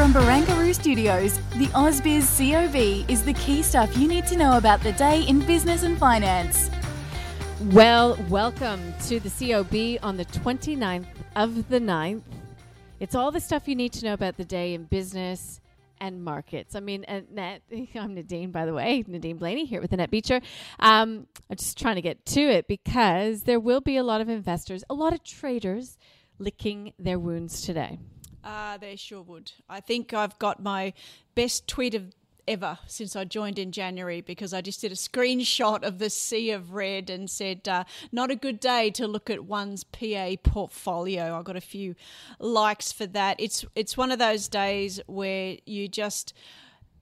From Barangaroo Studios, the AusBiz COB is the key stuff you need to know about the day in business and finance. Well, welcome to the COB on the 29th of the 9th. It's all the stuff you need to know about the day in business and markets. I mean, Net, I'm Nadine, by the way, Nadine Blayney here with Annette Beacher. Um, I'm just trying to get to it because there will be a lot of investors, a lot of traders licking their wounds today. Uh, they sure would. I think I've got my best tweet of ever since I joined in January because I just did a screenshot of the sea of red and said, uh, not a good day to look at one's PA portfolio. I got a few likes for that. It's it's one of those days where you just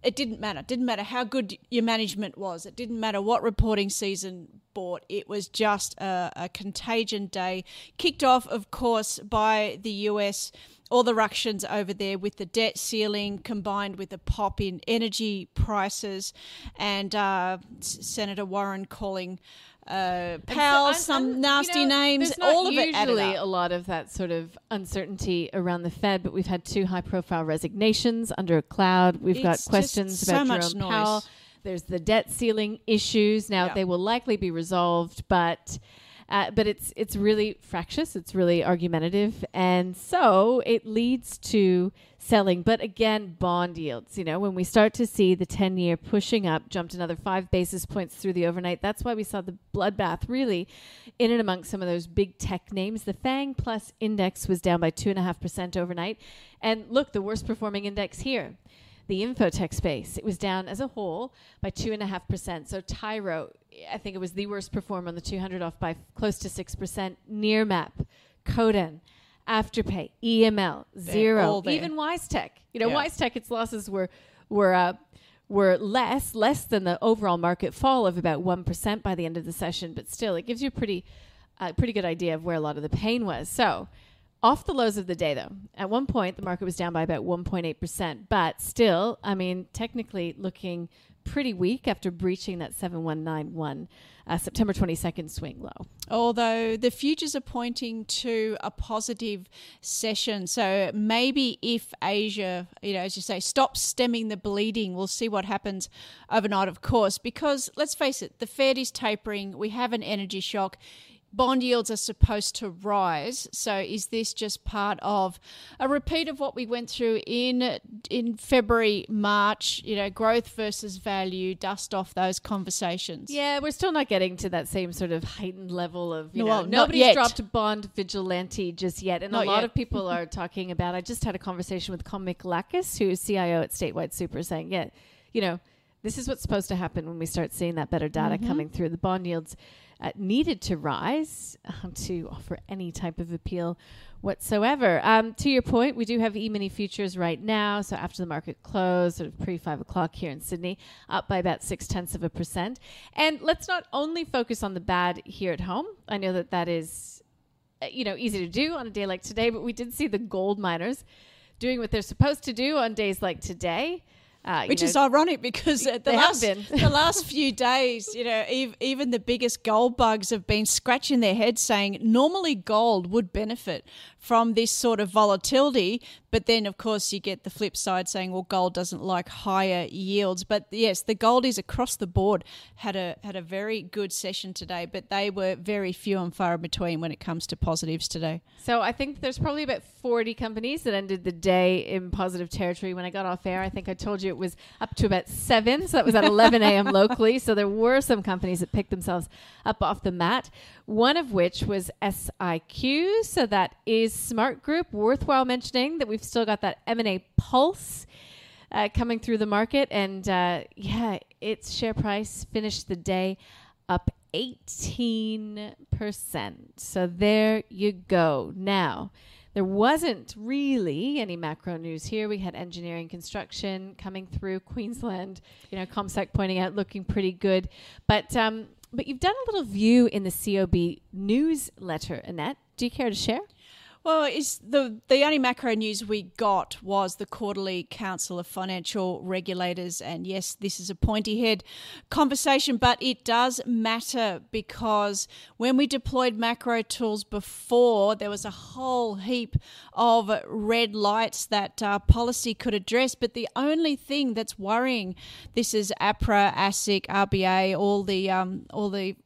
it didn't matter. It didn't matter how good your management was. It didn't matter what reporting season bought. It was just a, a contagion day. Kicked off, of course, by the US all the ructions over there with the debt ceiling combined with the pop in energy prices and uh, Senator Warren calling uh, Powell so, some nasty you know, names. all of it usually a lot of that sort of uncertainty around the Fed, but we've had two high-profile resignations under a cloud. We've it's got questions about so Jerome Powell. There's the debt ceiling issues. Now they will likely be resolved, but uh, but it's it's really fractious. It's really argumentative, and so it leads to selling. But again, bond yields. You know, when we start to see the ten-year pushing up, jumped another five basis points through the overnight. That's why we saw the bloodbath really in and amongst some of those big tech names. The Fang Plus index was down by two and a half percent overnight, and look, the worst performing index here the infotech space. It was down as a whole by 2.5%. So Tyro, I think it was the worst performer on the 200 off by close to 6%. Nearmap, Codan, Afterpay, EML, Xero, even WiseTech. You know, yeah. WiseTech, its losses were, were, uh, were less, less than the overall market fall of about 1% by the end of the session, but still, it gives you a pretty, uh, pretty good idea of where a lot of the pain was. So, off the lows of the day, though. At one point, the market was down by about 1.8%, but still, I mean, technically looking pretty weak after breaching that 7191 uh, September 22nd swing low. Although the futures are pointing to a positive session. So maybe if Asia, you know, as you say, stops stemming the bleeding, we'll see what happens overnight, of course, because let's face it, the Fed is tapering. We have an energy shock bond yields are supposed to rise. So is this just part of a repeat of what we went through in in February, March, you know, growth versus value, dust off those conversations? Yeah, we're still not getting to that same sort of heightened level of, you well, know, nobody's dropped bond vigilante just yet. And not a lot yet. of people are talking about I just had a conversation with Con Michalakis, who's CIO at Statewide Super, saying, Yeah, you know, this is what's supposed to happen when we start seeing that better data mm-hmm. coming through. The bond yields uh, needed to rise um, to offer any type of appeal whatsoever. Um, to your point, we do have e-mini futures right now. So after the market close, sort of pre five o'clock here in Sydney, up by about six tenths of a percent. And let's not only focus on the bad here at home. I know that that is, uh, you know, easy to do on a day like today, but we did see the gold miners doing what they're supposed to do on days like today. Uh, Which know, is ironic because the last the last few days, you know, ev- even the biggest gold bugs have been scratching their heads saying normally gold would benefit from this sort of volatility. But then, of course, you get the flip side saying, well, gold doesn't like higher yields. But yes, the goldies across the board had a had a very good session today, but they were very few and far in between when it comes to positives today. So I think there's probably about 40 companies that ended the day in positive territory. When I got off air, I think I told you it was up to about seven. So that was at 11 a.m. locally. So there were some companies that picked themselves up off the mat. One of which was SIQ. So that is Smart Group. Worthwhile mentioning that we've still got that M&A pulse uh, coming through the market. And uh, yeah, its share price finished the day up 18%. So there you go. Now, there wasn't really any macro news here. We had engineering construction coming through Queensland, you know, CommSec pointing out looking pretty good. But um, but you've done a little view in the COB newsletter, Annette. Do you care to share? Well, is the the only macro news we got was the quarterly Council of Financial Regulators, and yes, this is a pointy head conversation, but it does matter because when we deployed macro tools before, there was a whole heap of red lights that uh, policy could address. But the only thing that's worrying this is APRA, ASIC, RBA, all the um, all the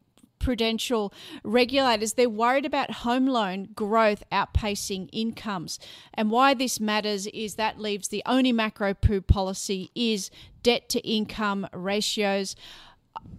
prudential regulators, they're worried about home loan growth outpacing incomes. And why this matters is that leaves the only macro poo policy is debt to income ratios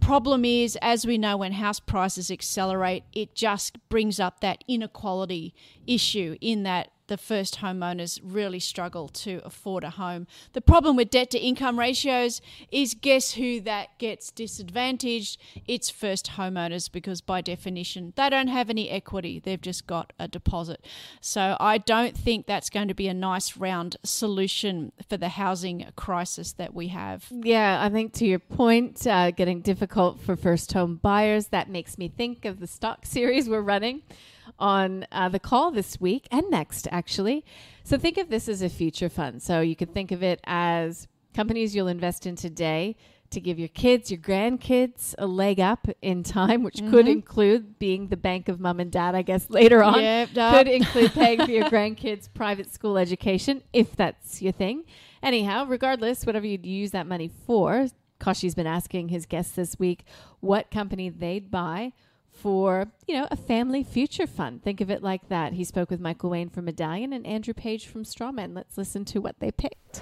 problem is, as we know, when house prices accelerate, it just brings up that inequality issue in that the first homeowners really struggle to afford a home. The problem with debt to income ratios is guess who that gets disadvantaged? It's first homeowners because by definition they don't have any equity. They've just got a deposit. So I don't think that's going to be a nice round solution for the housing crisis that we have. Yeah, I think to your point, uh, getting difficult for first home buyers, that makes me think of the stock series we're running on uh, the call this week and next, actually. So think of this as a future fund. So you could think of it as companies you'll invest in today to give your kids, your grandkids a leg up in time, which mm-hmm. could include being the bank of mom and dad, I guess, later on. Yep, could include paying for your grandkids' private school education, if that's your thing. Anyhow, regardless, whatever you'd use that money for, Koshi's been asking his guests this week what company they'd buy for, you know, a family future fund. Think of it like that. He spoke with Michael Wayne from Medallion and Andrew Page from Strawman. Let's listen to what they picked.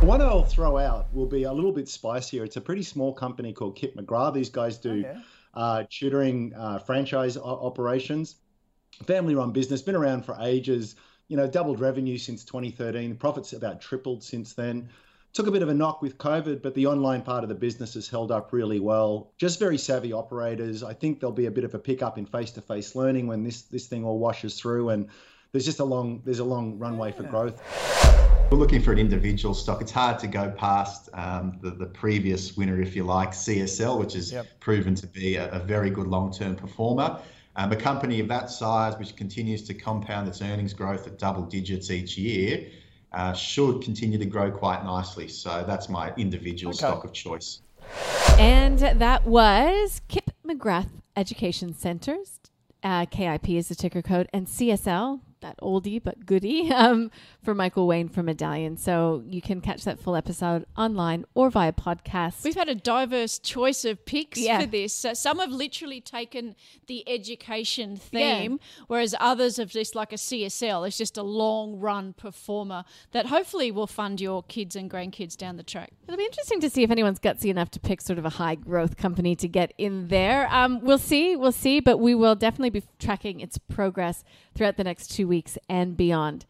One I'll throw out will be a little bit spicier. It's a pretty small company called Kip McGrath. These guys do okay. uh, tutoring uh, franchise operations. Family run business, been around for ages, you know, doubled revenue since 2013. Profits about tripled since then took a bit of a knock with COVID, but the online part of the business has held up really well. Just very savvy operators. I think there'll be a bit of a pickup in face-to-face learning when this this thing all washes through, and there's just a long there's a long runway for growth. We're looking for an individual stock. It's hard to go past um, the, the previous winner, if you like, CSL, which has yep. proven to be a, a very good long-term performer. Um, a company of that size, which continues to compound its earnings growth at double digits each year, uh, should continue to grow quite nicely. So that's my individual okay. stock of choice. And that was Kip McGrath Education Centers. Uh, KIP is the ticker code, and CSL that oldie but goodie um, for Michael Wayne from Medallion. So you can catch that full episode online or via podcast. We've had a diverse choice of picks yeah. for this. So some have literally taken the education theme, yeah. whereas others have just like a CSL. It's just a long run performer that hopefully will fund your kids and grandkids down the track. It'll be interesting to see if anyone's gutsy enough to pick sort of a high growth company to get in there. Um, we'll see, we'll see, but we will definitely be tracking its progress throughout the next two weeks and beyond.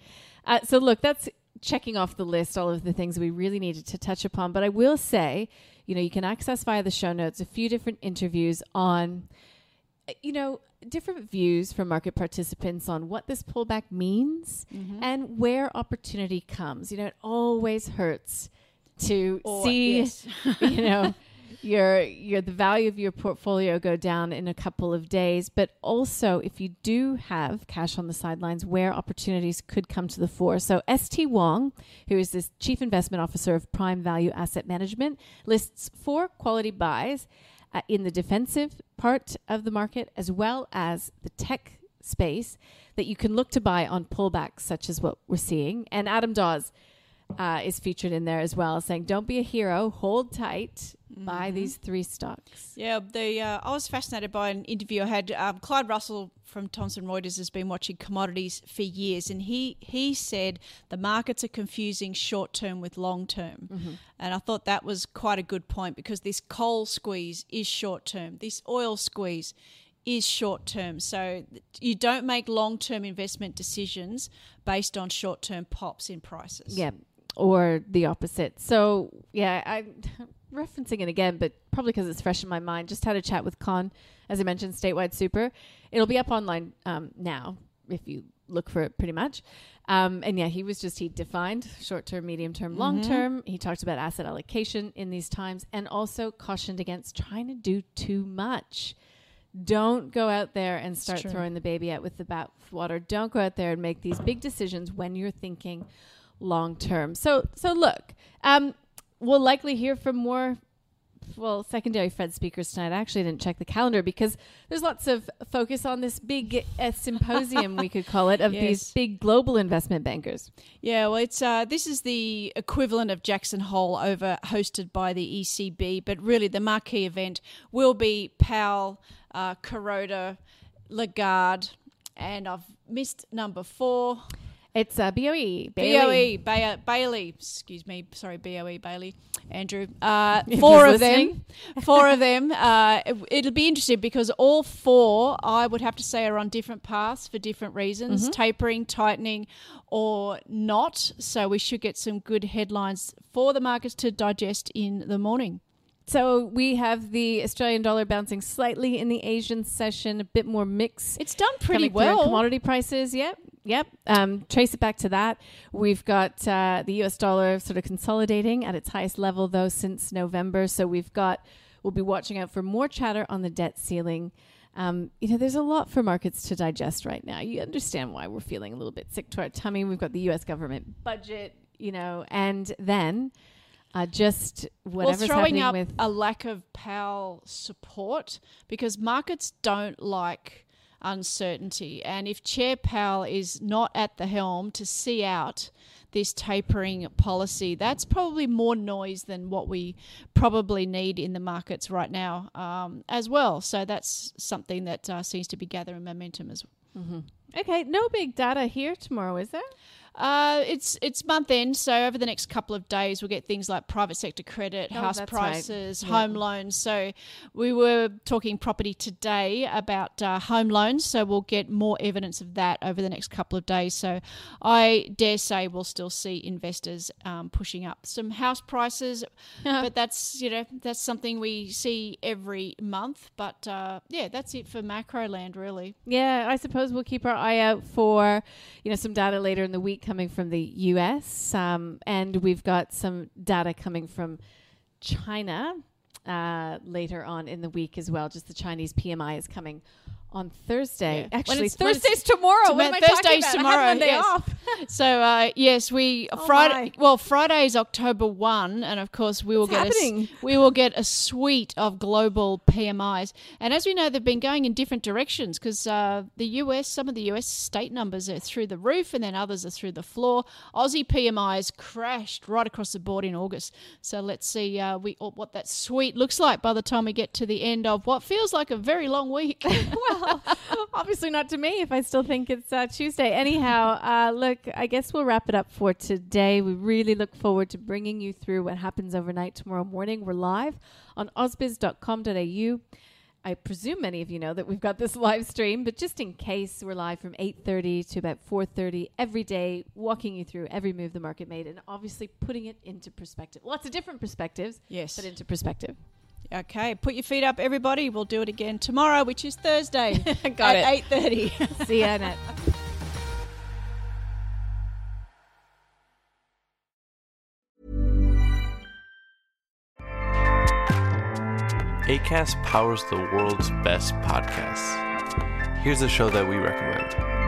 Uh, so, look, that's checking off the list all of the things we really needed to touch upon. But I will say, you know, you can access via the show notes a few different interviews on, you know, different views from market participants on what this pullback means mm-hmm. and where opportunity comes. You know, it always hurts to or, see, yes. you know, your your the value of your portfolio go down in a couple of days, but also if you do have cash on the sidelines, where opportunities could come to the fore. So St Wong, who is this chief investment officer of Prime Value Asset Management, lists four quality buys uh, in the defensive part of the market as well as the tech space that you can look to buy on pullbacks such as what we're seeing. And Adam Dawes uh, is featured in there as well, saying, "Don't be a hero. Hold tight. Mm-hmm. Buy these three stocks." Yeah, the uh, I was fascinated by an interview I had. Um, Clyde Russell from Thomson Reuters has been watching commodities for years, and he he said the markets are confusing short term with long term, mm-hmm. and I thought that was quite a good point because this coal squeeze is short term. This oil squeeze is short term. So you don't make long term investment decisions based on short term pops in prices. Yeah or the opposite. So yeah, I referencing it again, but probably because it's fresh in my mind. Just had a chat with Con, as I mentioned, statewide super. It'll be up online um, now if you look for it, pretty much. Um, and yeah, he was just he defined short term, medium term, mm-hmm. long term. He talked about asset allocation in these times, and also cautioned against trying to do too much. Don't go out there and start throwing the baby out with the bathwater. Don't go out there and make these big decisions when you're thinking long term. So, so look, um, we'll likely hear from more well, secondary Fed speakers tonight. I actually didn't check the calendar because there's lots of focus on this big uh, symposium, we could call it, of yes. these big global investment bankers. Yeah, well, it's uh, this is the equivalent of Jackson Hole over hosted by the ECB, but really the marquee event will be Powell, uh, Kuroda, Lagarde, and I've missed number four. It's uh, BOE. Bailey. BOE. Ba- Bailey. Excuse me. Sorry, BOE. Bailey. Andrew. Uh, four of them. Four of them. Uh, it, will be interesting because all four, I would have to say, are on different paths for different reasons mm-hmm. tapering, tightening, or not. So we should get some good headlines for the markets to digest in the morning. So we have the Australian dollar bouncing slightly in the Asian session, a bit more mix. It's done pretty well. Commodity prices, yep, yep. Um, trace it back to that. We've got uh, the US dollar sort of consolidating at its highest level though since November. So we've got. We'll be watching out for more chatter on the debt ceiling. Um, you know, there's a lot for markets to digest right now. You understand why we're feeling a little bit sick to our tummy. We've got the U.S. government budget, you know, and then uh, just whatever's well, throwing up with a lack of Powell support because markets don't like uncertainty. And if Chair Powell is not at the helm to see out this tapering policy, that's probably more noise than what we probably need in the markets right now um, as well. So that's something that uh, seems to be gathering momentum as well. Mm-hmm. Okay, no big data here tomorrow, is there? Uh, it's it's month end, so over the next couple of days we'll get things like private sector credit, oh, house prices, right. home loans. So we were talking property today about uh, home loans, so we'll get more evidence of that over the next couple of days. So I dare say we'll still see investors um, pushing up some house prices, but that's you know that's something we see every month. But uh, yeah, that's it for macro land really. Yeah, I suppose we'll keep our eye out for you know some data later in the week coming from the US, um, and we've got some data coming from China uh, later on in the week as well. Just the Chinese PMI is coming on Thursday. Yeah. Actually, Thursday's tomorrow. What am I Thursday's tomorrow. Monday yes. off. so uh, yes, we oh Friday. My. Well, Friday is October one, and of course we will get a, we will get a suite of global PMIs. And as we know, they've been going in different directions because uh, the US, some of the US state numbers are through the roof, and then others are through the floor. Aussie PMIs crashed right across the board in August. So let's see uh, we what that suite looks like by the time we get to the end of what feels like a very long week. well, obviously not to me if I still think it's uh, Tuesday. Anyhow, uh, look, I guess we'll wrap it up for today. We really look forward to bringing you through what happens overnight tomorrow morning. We're live on ausbiz.com.au. I presume many of you know that we've got this live stream, but just in case, we're live from 8:30 to about 4:30 every day, walking you through every move the market made, and obviously putting it into perspective. Lots of different perspectives, yes, but into perspective. Okay, put your feet up, everybody. We'll do it again tomorrow, which is Thursday. Got at eight thirty. See you, Annette. Acast powers the world's best podcasts. Here's a show that we recommend.